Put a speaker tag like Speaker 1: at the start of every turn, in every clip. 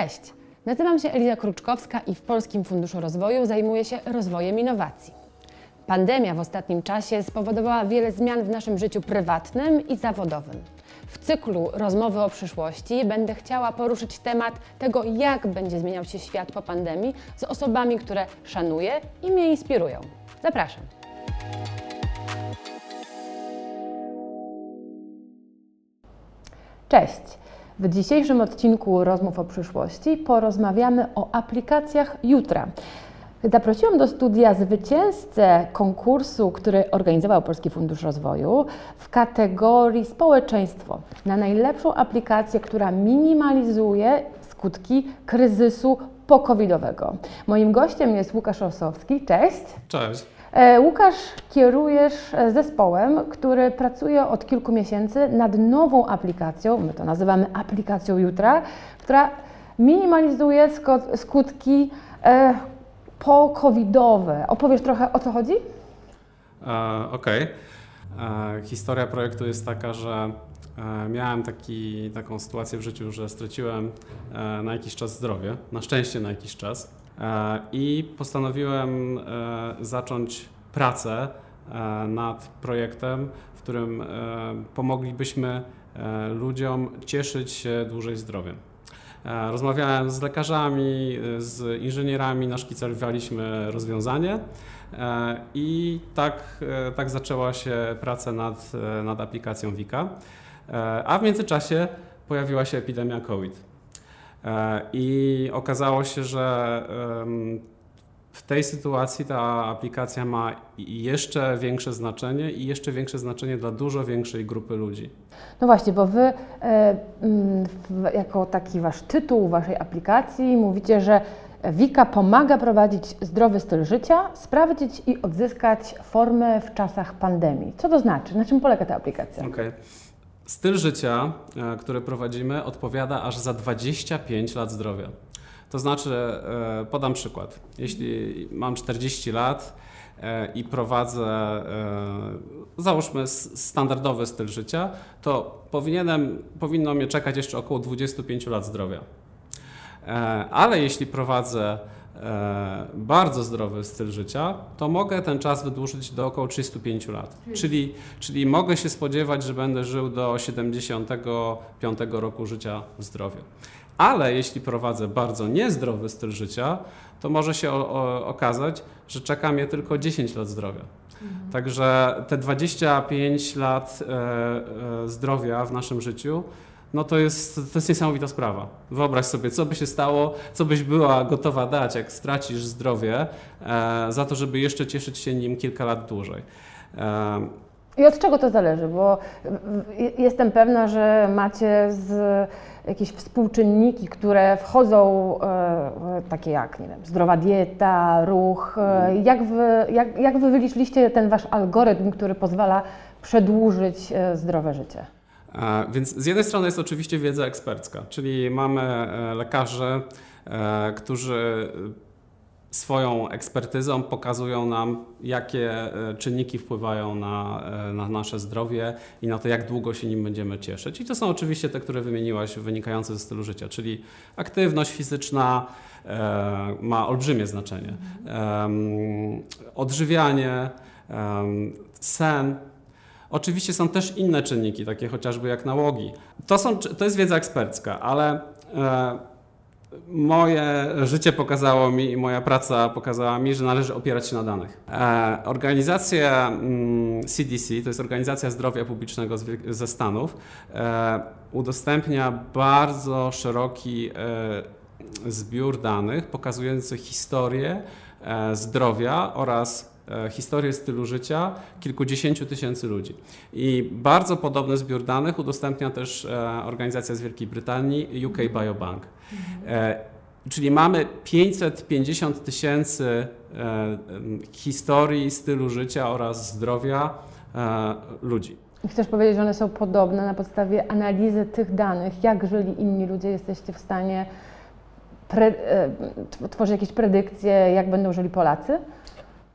Speaker 1: Cześć, nazywam się Eliza Kruczkowska i w Polskim Funduszu Rozwoju zajmuję się rozwojem innowacji. Pandemia w ostatnim czasie spowodowała wiele zmian w naszym życiu prywatnym i zawodowym. W cyklu Rozmowy o przyszłości będę chciała poruszyć temat tego, jak będzie zmieniał się świat po pandemii z osobami, które szanuję i mnie inspirują. Zapraszam. Cześć! W dzisiejszym odcinku Rozmów o przyszłości porozmawiamy o aplikacjach jutra. Zaprosiłam do studia zwycięzcę konkursu, który organizował Polski Fundusz Rozwoju w kategorii społeczeństwo na najlepszą aplikację, która minimalizuje skutki kryzysu po-covidowego. Moim gościem jest Łukasz Osowski. Cześć.
Speaker 2: Cześć.
Speaker 1: E, Łukasz, kierujesz e, zespołem, który pracuje od kilku miesięcy nad nową aplikacją, my to nazywamy aplikacją jutra, która minimalizuje skutki e, po-covidowe. Opowiesz trochę o co chodzi?
Speaker 2: E, Okej. E, Historia projektu jest taka, że miałem taki, taką sytuację w życiu, że straciłem na jakiś czas zdrowie, na szczęście na jakiś czas i postanowiłem e, zacząć pracę e, nad projektem, w którym e, pomoglibyśmy e, ludziom cieszyć się dłużej zdrowiem. E, Rozmawiałem z lekarzami, e, z inżynierami, naszkicowaliśmy rozwiązanie e, i tak, e, tak zaczęła się praca nad, e, nad aplikacją Wika. E, A w międzyczasie pojawiła się epidemia COVID. E, I okazało się, że w tej sytuacji ta aplikacja ma jeszcze większe znaczenie i jeszcze większe znaczenie dla dużo większej grupy ludzi.
Speaker 1: No właśnie, bo Wy e, mm, jako taki Wasz tytuł Waszej aplikacji mówicie, że Wika pomaga prowadzić zdrowy styl życia, sprawdzić i odzyskać formę w czasach pandemii. Co to znaczy? Na czym polega ta aplikacja?
Speaker 2: Okej. Styl życia, e, który prowadzimy, odpowiada aż za 25 lat zdrowia. To znaczy, e, podam przykład. Jeśli mam 40 lat e, i prowadzę, załóżmy, standardowy styl życia, to powinienem, powinno mnie czekać jeszcze około 25 lat zdrowia. Ale jeśli prowadzę bardzo zdrowy styl życia, to mogę ten czas wydłużyć do około 35 lat. Czyli, czyli mogę się spodziewać, że będę żył do 75 roku życia w zdrowiu. Ale jeśli prowadzę bardzo niezdrowy styl życia, to może się o, o, okazać, że czeka mnie tylko 10 lat zdrowia. Także te 25 lat e, e, zdrowia w naszym życiu no to jest, to jest niesamowita sprawa. Wyobraź sobie, co by się stało, co byś była gotowa dać, jak stracisz zdrowie, e, za to, żeby jeszcze cieszyć się nim kilka lat dłużej. E,
Speaker 1: I od czego to zależy? Bo jestem pewna, że macie z jakieś współczynniki, które wchodzą, e, takie jak, nie wiem, zdrowa dieta, ruch. E, jak, wy, jak, jak wy wyliczyliście ten wasz algorytm, który pozwala przedłużyć e, zdrowe życie?
Speaker 2: E, Więc z jednej strony jest oczywiście wiedza ekspercka, czyli mamy e, lekarzy, e, którzy swoją ekspertyzą pokazują nam, jakie czynniki wpływają na, na nasze zdrowie i na to, jak długo się nim będziemy cieszyć. I to są oczywiście te, które wymieniłaś, wynikające ze stylu życia, czyli aktywność fizyczna e, ma olbrzymie znaczenie, Em, odżywianie, sen, Oczywiście są też inne czynniki, takie chociażby jak nałogi. To, są, to jest wiedza ekspercka, ale e, moje życie pokazało mi i moja praca pokazała mi, że należy opierać się na danych. E, organizacja mm, CDC, to jest Organizacja Zdrowia Publicznego ze Stanów, e, udostępnia bardzo szeroki zbiór danych pokazujący historię zdrowia oraz historię stylu życia kilkudziesięciu tysięcy ludzi. I bardzo podobny zbiór danych udostępnia też e, organizacja z Wielkiej Brytanii UK Biobank. E, Czyli mamy 550 tysięcy e, historii stylu życia oraz zdrowia e, ludzi.
Speaker 1: I chcesz powiedzieć, że one są podobne na podstawie analizy tych danych, jak żyli inni ludzie, jesteście w stanie pre, e, tw- tworzyć jakieś predykcje, jak będą żyli Polacy?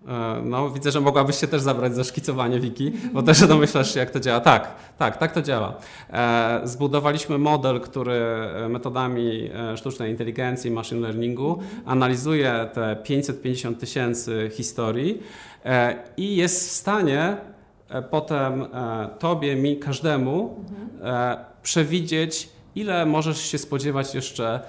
Speaker 2: E, no, widzę, że mogłabyś się też zabrać za szkicowanie wiki, bo też domyślasz się, jak to działa. Tak, tak, tak to działa. E, zbudowaliśmy model, który e, metodami sztucznej inteligencji, machine learningu analizuje te 550 tysięcy historii i jest w stanie potem tobie, mi, każdemu przewidzieć, ile możesz się spodziewać jeszcze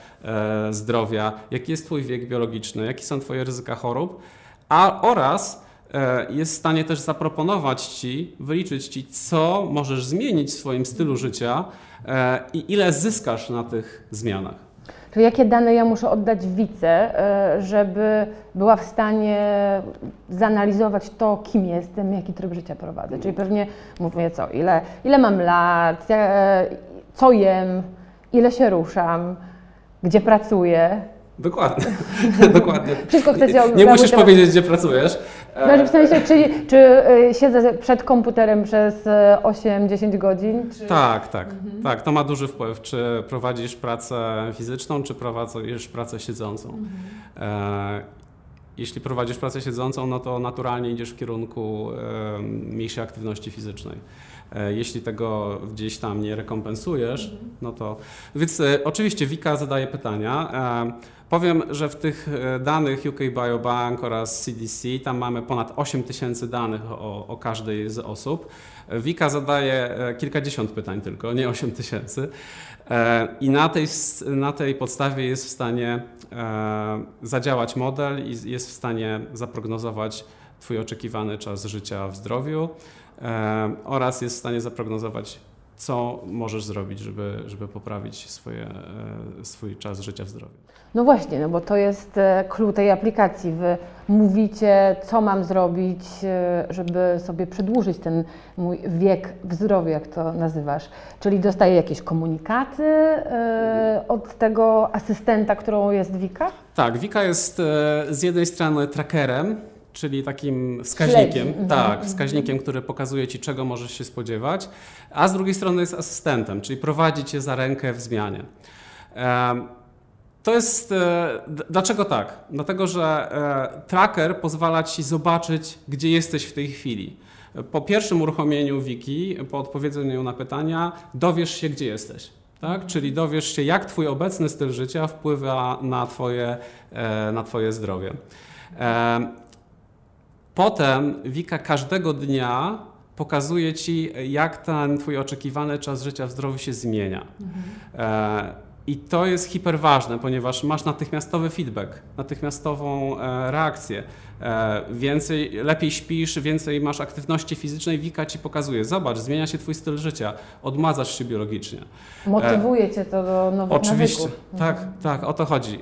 Speaker 2: zdrowia, jaki jest twój wiek biologiczny, jakie są twoje ryzyka chorób a oraz e, jest w stanie też zaproponować Ci, wyliczyć Ci, co możesz zmienić w swoim stylu życia e, i ile zyskasz na tych zmianach.
Speaker 1: Czyli jakie dane ja muszę oddać wice, e, żeby była w stanie zanalizować to, kim jestem, jaki tryb życia prowadzę. Czyli pewnie mówię co, ile, ile mam lat, co jem, ile się ruszam, gdzie pracuję,
Speaker 2: Dokładnie, dokładnie.
Speaker 1: Wszystko chcecie
Speaker 2: Nie musisz powiedzieć, gdzie pracujesz.
Speaker 1: No, w sensie, czy, czy e, siedzę przed komputerem przez 8-10 e, godzin? Czy...
Speaker 2: Tak, tak, mhm. tak. To ma duży wpływ, czy prowadzisz pracę fizyczną, czy prowadzisz pracę siedzącą. Mhm. E, jeśli prowadzisz pracę siedzącą, no to naturalnie idziesz w kierunku e, mniejszej aktywności fizycznej. E, jeśli tego gdzieś tam nie rekompensujesz, mhm. no to. Więc e, oczywiście Wika zadaje pytania. Powiem, że w tych e, danych UK Biobank oraz CDC tam mamy ponad 8 tysięcy danych o, o, każdej z osób. Wika zadaje e, kilkadziesiąt pytań tylko, nie 8 tysięcy. E, I na tej, na tej podstawie jest w stanie zadziałać model i jest w stanie zaprognozować Twój oczekiwany czas życia w zdrowiu oraz jest w stanie zaprognozować co możesz zrobić, żeby, żeby poprawić swoje, e, swój czas życia w zdrowiu.
Speaker 1: No właśnie, no bo to jest e, clue tej aplikacji. Wy mówicie, co mam zrobić, e, żeby sobie przedłużyć ten mój wiek w zdrowiu, jak to nazywasz. Czyli dostaję jakieś komunikaty od tego asystenta, którą jest Wika?
Speaker 2: Tak, Wika jest z jednej strony trackerem, czyli takim wskaźnikiem, mhm. tak, mhm. wskaźnikiem, który pokazuje ci, czego możesz się spodziewać, a z drugiej strony jest asystentem, czyli prowadzi cię za rękę w zmianie. To jest. E, dlaczego tak? Dlatego, że e, tracker pozwala ci zobaczyć, gdzie jesteś w tej chwili. Po pierwszym uruchomieniu wiki, po odpowiedzeniu na pytania, dowiesz się, gdzie jesteś. Tak? Czyli dowiesz się, jak Twój obecny styl życia wpływa na Twoje, e, na twoje zdrowie. Potem Wika każdego dnia pokazuje ci, jak ten twój oczekiwany czas życia w zdrowiu się zmienia. Mhm. E, i to jest hiperważne, ponieważ masz natychmiastowy feedback, natychmiastową e, reakcję. E, więcej, lepiej śpisz, więcej masz aktywności fizycznej, Wika ci pokazuje. Zobacz, zmienia się twój styl życia, odmazasz się biologicznie.
Speaker 1: Motywuje cię to do nowych
Speaker 2: Oczywiście,
Speaker 1: nawyków.
Speaker 2: tak, mhm. tak, o to chodzi,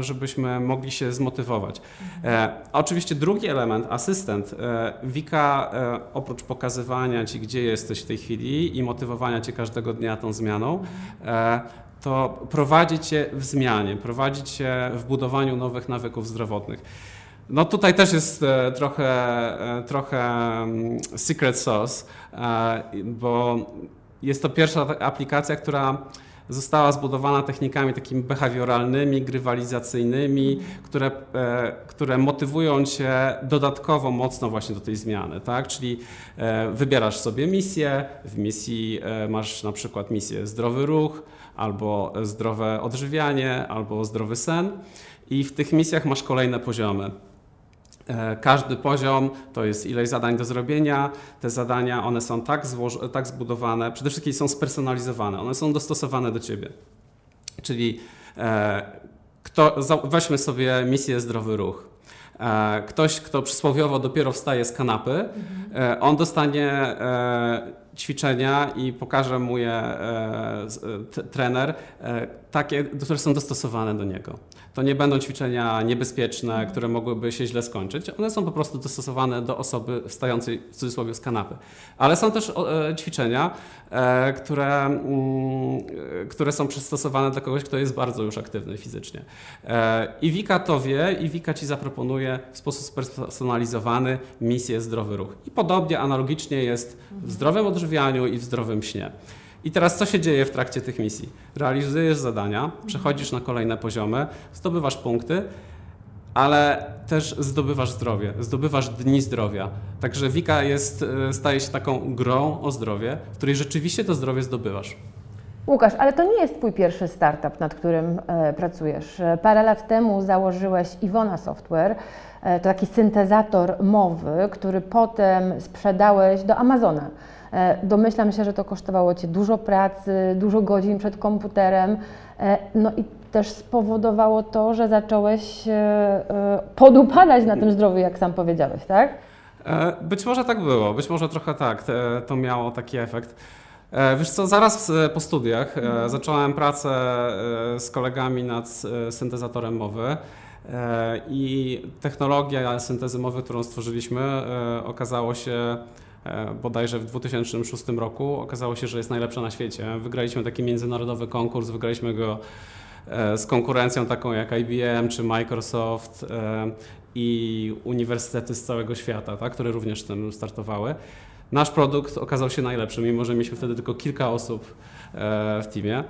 Speaker 2: żebyśmy mogli się zmotywować. Mhm. Oczywiście drugi element, asystent. Wika oprócz pokazywania ci, gdzie jesteś w tej chwili i motywowania cię każdego dnia tą zmianą, to prowadzi cię w zmianie, prowadzi cię w budowaniu nowych nawyków zdrowotnych. No tutaj też jest e, trochę, e, trochę mm, secret sauce, e, bo jest to pierwsza aplikacja, która została zbudowana technikami takimi behawioralnymi, grywalizacyjnymi, które, które motywują cię dodatkowo mocno właśnie do tej zmiany, tak? Czyli wybierasz sobie misję, w misji masz na przykład misję zdrowy ruch, albo zdrowe odżywianie, albo zdrowy sen. I w tych misjach masz kolejne poziomy. E, każdy poziom to jest ileś zadań do zrobienia. Te zadania, one są tak, tak zbudowane, przede wszystkim są spersonalizowane, one są dostosowane do ciebie. Czyli e, kto, weźmy sobie misję zdrowy ruch. E, ktoś, kto przysłowiowo dopiero wstaje z kanapy, mhm. on dostanie ćwiczenia i pokaże mu je e, trener, e, takie, które są dostosowane do niego. To nie będą ćwiczenia niebezpieczne, które mogłyby się źle skończyć. One są po prostu dostosowane do osoby wstającej w cudzysłowie z kanapy. Ale są też e, ćwiczenia, e, które, mm, które są przystosowane dla kogoś, kto jest bardzo już aktywny fizycznie. E, I Wika to wie i Wika ci zaproponuje w sposób spersonalizowany misję zdrowy ruch. I podobnie, analogicznie jest w zdrowym odżywianiu i w zdrowym śnie. I teraz co się dzieje w trakcie tych misji? Realizujesz zadania, przechodzisz na kolejne poziomy, zdobywasz punkty, ale też zdobywasz zdrowie, zdobywasz dni zdrowia. Także Wika jest, e, staje się taką grą o zdrowie, w której rzeczywiście to zdrowie zdobywasz.
Speaker 1: Łukasz, ale to nie jest Twój pierwszy startup, nad którym e, pracujesz. E, Parę lat temu założyłeś Iwona Software, e, to taki syntezator mowy, który potem sprzedałeś do Amazona. E, Domyślam się, że to kosztowało Cię dużo pracy, dużo godzin przed komputerem, e, no i też spowodowało to, że zacząłeś e, podupadać na tym zdrowiu, jak sam powiedziałeś, tak?
Speaker 2: Być może tak było, być może trochę tak, to miało taki efekt. Wiesz co, zaraz po studiach e, zacząłem pracę z kolegami nad syntezatorem mowy i technologia syntezy mowy, którą stworzyliśmy, okazało się bodajże w 2006 roku, okazało się, że jest najlepsza na świecie. Wygraliśmy taki międzynarodowy konkurs, wygraliśmy go e, z konkurencją taką jak IBM czy Microsoft e, i uniwersytety z całego świata, tak, które również z tym startowały. Nasz produkt okazał się najlepszy, mimo że mieliśmy wtedy tylko kilka osób e, w teamie.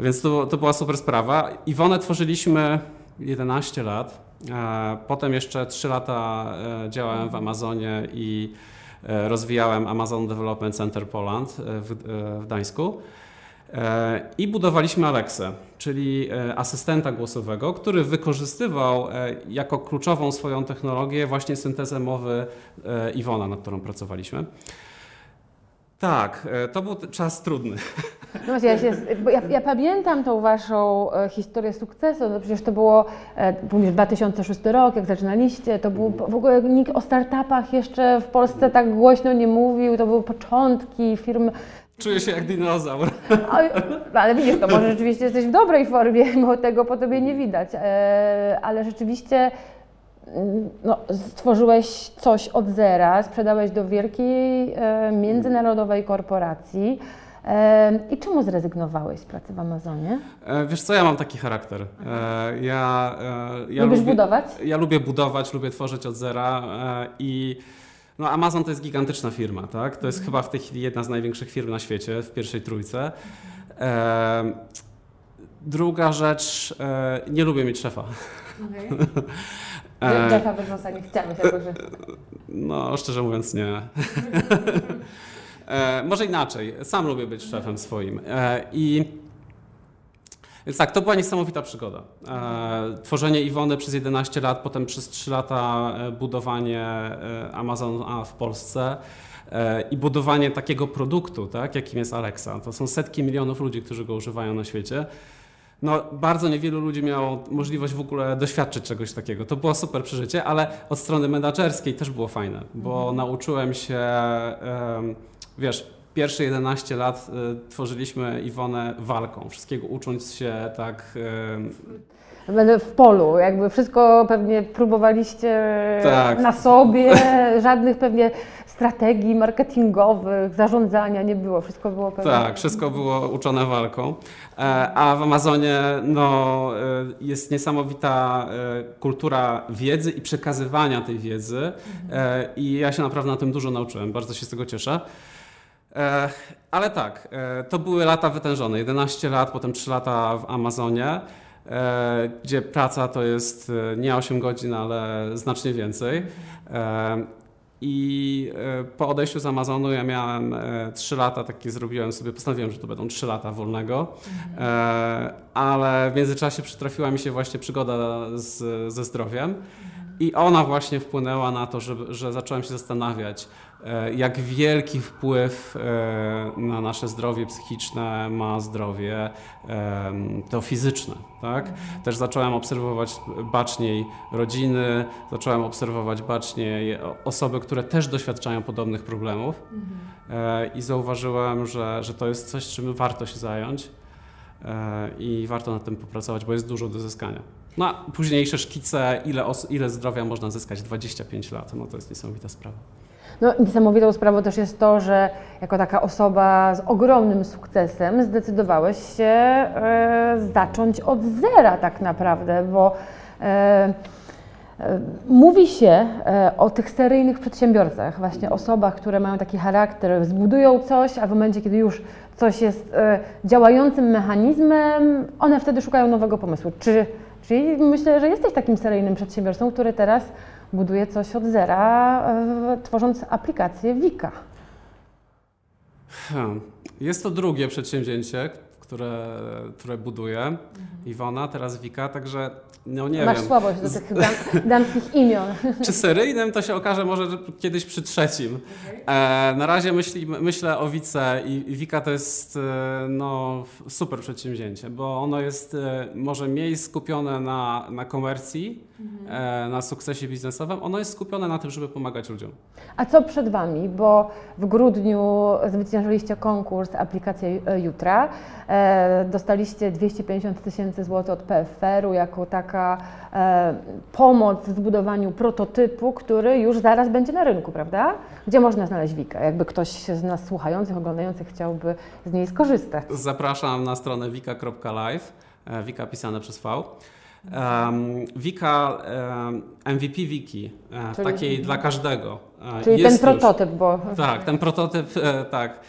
Speaker 2: Więc to, to była super sprawa. Iwonę tworzyliśmy 11 lat. E, Potem jeszcze 3 lata e, działałem w Amazonie i e, rozwijałem Amazon Development Center Poland e, w, e, w Gdańsku. E, I budowaliśmy Alexę, czyli e, asystenta głosowego, który wykorzystywał e, jako kluczową swoją technologię właśnie syntezę mowy e, Iwona, nad którą pracowaliśmy. Tak, e, to był czas trudny.
Speaker 1: No właśnie, ja, się, ja, ja pamiętam tą waszą e, historię sukcesu, no przecież to było, e, mówisz, 2006 rok, jak zaczynaliście, to był, w ogóle nikt o startupach jeszcze w Polsce tak głośno nie mówił, to były początki firm,
Speaker 2: Czuję się jak dinozaur.
Speaker 1: Oj, ale widzisz, to może rzeczywiście jesteś w dobrej formie, bo tego po tobie nie widać, e, ale rzeczywiście mm, no, stworzyłeś coś od zera, sprzedałeś do wielkiej e, międzynarodowej korporacji. I czemu zrezygnowałeś z pracy w Amazonie?
Speaker 2: E, Wiesz co, ja mam taki charakter. E, Ja, e, ja
Speaker 1: Lubisz
Speaker 2: lubię,
Speaker 1: budować?
Speaker 2: Ja lubię budować, lubię tworzyć od zera i no Amazon to jest gigantyczna firma, tak? To jest chyba w tej chwili jedna z największych firm na świecie, w pierwszej trójce. Druga rzecz, nie lubię mieć szefa. E,
Speaker 1: Jeffa Bezosa nie chciałeś jakoś.
Speaker 2: No, szczerze mówiąc, nie. e, może inaczej. Sam lubię być szefem swoim. E, I więc tak, to była niesamowita przygoda. E, tworzenie Iwony przez 11 lat, potem przez 3 lata e, budowanie e, Amazona w Polsce e, i budowanie takiego produktu, tak, jakim jest Alexa. To są setki milionów ludzi, którzy go używają na świecie. No, bardzo niewielu ludzi miało możliwość w ogóle doświadczyć czegoś takiego. To było super przeżycie, ale od strony menadżerskiej też było fajne, bo nauczyłem się, wiesz, pierwsze 11 lat y, tworzyliśmy Iwonę walką, wszystkiego ucząc się tak,
Speaker 1: Będę w polu, jakby wszystko pewnie próbowaliście
Speaker 2: Tak.
Speaker 1: na sobie, żadnych pewnie strategii marketingowych, zarządzania nie było, wszystko było pewnie.
Speaker 2: tak, wszystko było uczone walką. E, A w Amazonie no, y, jest niesamowita y, kultura wiedzy i przekazywania tej wiedzy E, i ja się naprawdę na tym dużo nauczyłem, bardzo się z tego cieszę. E, Ale tak, e, to były lata wytężone. 11 lat, potem 3 lata w Amazonie, e, gdzie praca to jest e, nie 8 godzin, ale znacznie więcej. E, I e, po odejściu z Amazonu ja miałem e, 3 lata, takie zrobiłem sobie, postanowiłem, że to będą 3 lata wolnego, e, ale w międzyczasie przytrafiła mi się właśnie przygoda z, ze zdrowiem. I ona właśnie wpłynęła na to, że, że zacząłem się zastanawiać, e, jak wielki wpływ e, na nasze zdrowie psychiczne ma zdrowie em, to fizyczne. Tak? Też zacząłem obserwować baczniej rodziny, zacząłem obserwować baczniej osoby, które też doświadczają podobnych problemów e, i zauważyłem, że, że to jest coś, czym warto się zająć e, i warto nad tym popracować, bo jest dużo do zyskania. No, a późniejsze szkice, ile, ile zdrowia można zyskać? 25 lat, no to jest niesamowita sprawa.
Speaker 1: No, niesamowitą sprawą też jest to, że jako taka osoba z ogromnym sukcesem zdecydowałeś się e, zacząć od zera tak naprawdę, bo e, e, mówi się e, o tych seryjnych przedsiębiorcach, właśnie osobach, które mają taki charakter, zbudują coś, a w momencie, kiedy już coś jest e, działającym mechanizmem, one wtedy szukają nowego pomysłu. Czy Czyli myślę, że jesteś takim seryjnym przedsiębiorcą, który teraz buduje coś od zera, e, tworząc aplikację Wika.
Speaker 2: Hmm. Jest to drugie przedsięwzięcie, które, które buduję. Iwona, teraz Wika, także no nie
Speaker 1: Masz
Speaker 2: wiem.
Speaker 1: słabość do tych dam, damskich imion.
Speaker 2: Czy seryjnym to się okaże może że kiedyś przy trzecim. E, na razie myśli, myślę o Wice i i Wika to jest e, no, super przedsięwzięcie, bo ono jest e, może mniej skupione na, na komercji, na sukcesie biznesowym, ono jest skupione na tym, żeby pomagać ludziom.
Speaker 1: A co przed Wami? Bo w grudniu zwyciężyliście konkurs Aplikacja e, Jutra. E, dostaliście 250 tysięcy złotych od PFR-u jako taka e, pomoc w zbudowaniu prototypu, który już zaraz będzie na rynku, prawda? Gdzie można znaleźć Wikę? Jakby ktoś z nas słuchających, oglądających chciałby z niej skorzystać.
Speaker 2: Zapraszam na stronę wika.live, e, wika pisane przez V. Um, Wika, um, MVP Wiki, e,
Speaker 1: Czyli-
Speaker 2: takiej dla każdego. e,
Speaker 1: Czyli ten
Speaker 2: jest już.
Speaker 1: prototyp, bo
Speaker 2: Tak, ten prototyp, e, tak.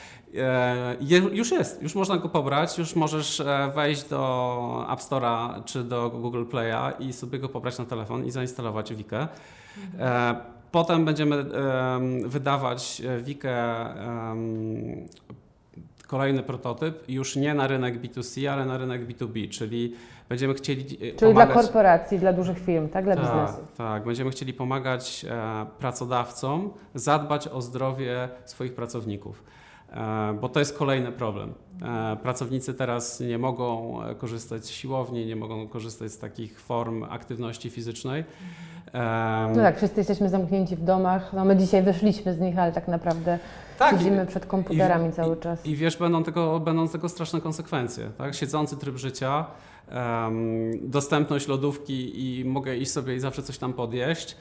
Speaker 2: Je, już jest, już można go pobrać, już możesz wejść do App Store'a czy do Google Play'a i sobie go pobrać na telefon i zainstalować Wikę. Potem będziemy em, wydawać Wikę kolejny prototyp już nie na rynek B2C, ale na rynek B2B, czyli będziemy chcieli e,
Speaker 1: czyli dla
Speaker 2: pomagać...
Speaker 1: korporacji, dla dużych firm, tak? Dla biznesu.
Speaker 2: Tak, tak. Będziemy chcieli pomagać e, pracodawcom zadbać o zdrowie swoich pracowników. E, bo to jest kolejny problem. E, pracownicy teraz nie mogą e, korzystać z siłowni, nie mogą korzystać z takich form aktywności fizycznej.
Speaker 1: No tak, wszyscy jesteśmy zamknięci w domach. No my dzisiaj wyszliśmy z nich, ale tak naprawdę
Speaker 2: tak,
Speaker 1: siedzimy przed komputerami cały czas.
Speaker 2: I wiesz, będą tego, będą tego straszne konsekwencje. Tak? Siedzący tryb życia, em, dostępność lodówki i mogę iść sobie i zawsze coś tam podjeść.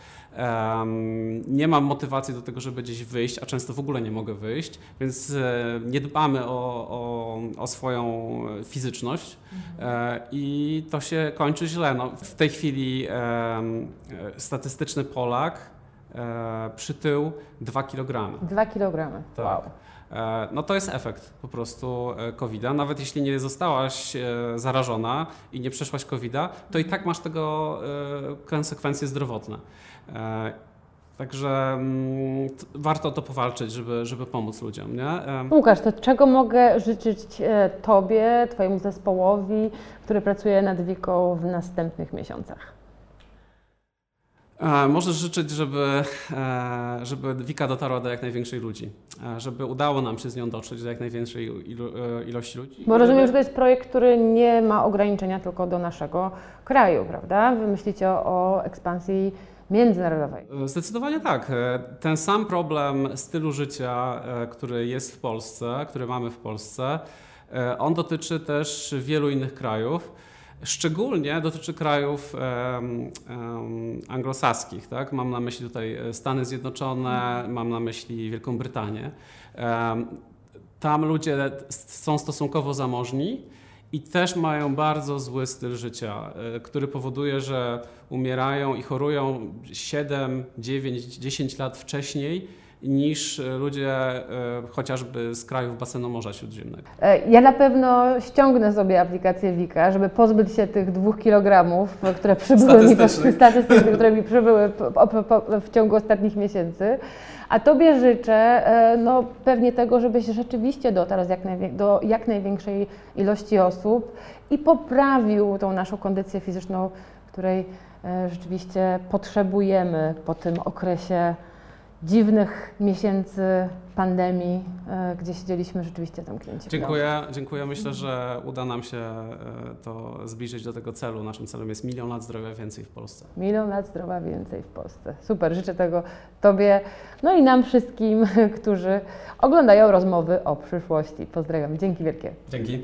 Speaker 2: Nie mam motywacji do tego, żeby gdzieś wyjść, a często w ogóle nie mogę wyjść, więc e, nie dbamy o, o, o swoją fizyczność e, i to się kończy źle. No, w tej chwili statystyczny Polak przytył 2 kg.
Speaker 1: Dwa kilogramy.
Speaker 2: Tak.
Speaker 1: Wow.
Speaker 2: E, No to jest efekt po prostu COVID-a. Nawet jeśli nie zostałaś zarażona i nie przeszłaś COVID-a, to i tak masz tego konsekwencje zdrowotne. E, Także mm, warto to powalczyć, żeby, żeby pomóc ludziom. Nie? E,
Speaker 1: Łukasz, to czego mogę życzyć e, Tobie, Twojemu zespołowi, który pracuje nad Wiką w następnych miesiącach?
Speaker 2: Możesz życzyć, żeby, żeby Wika dotarła do jak największej ludzi, żeby udało nam się z nią dotrzeć do jak największej ilości ludzi.
Speaker 1: Bo rozumiem, że to jest projekt, który nie ma ograniczenia tylko do naszego kraju, prawda? Wy myślicie o, o ekspansji międzynarodowej.
Speaker 2: Zdecydowanie tak. E, Ten sam problem stylu życia, e, który jest w Polsce, który mamy w Polsce, e, on dotyczy też wielu innych krajów. Szczególnie dotyczy krajów em, em, anglosaskich. Tak? Mam na myśli tutaj e, Stany Zjednoczone, mam na myśli Wielką Brytanię. Em, Tam ludzie są stosunkowo zamożni i też mają bardzo zły styl życia, e, który powoduje, że umierają i chorują 7, 9, 10 lat wcześniej niż ludzie e, chociażby z krajów basenu Morza Śródziemnego.
Speaker 1: E, Ja na pewno ściągnę sobie aplikację Wika, żeby pozbyć się tych dwóch kilogramów, które przybyły mi,
Speaker 2: statystycznych,
Speaker 1: które mi przybyły w ciągu ostatnich miesięcy. A Tobie życzę e, no, pewnie tego, żebyś rzeczywiście dotarł do jak największej ilości osób i poprawił tą naszą kondycję fizyczną, której rzeczywiście potrzebujemy po tym okresie dziwnych miesięcy pandemii, e, gdzie siedzieliśmy rzeczywiście zamknięci.
Speaker 2: Dziękuję, dziękuję. Myślę, że uda nam się e, to zbliżyć do tego celu. Naszym celem jest milion lat zdrowia więcej w Polsce.
Speaker 1: Milion lat zdrowa więcej w Polsce. Super, życzę tego Tobie, no i nam wszystkim, którzy oglądają rozmowy o przyszłości. Pozdrawiam, dzięki wielkie.
Speaker 2: Dzięki.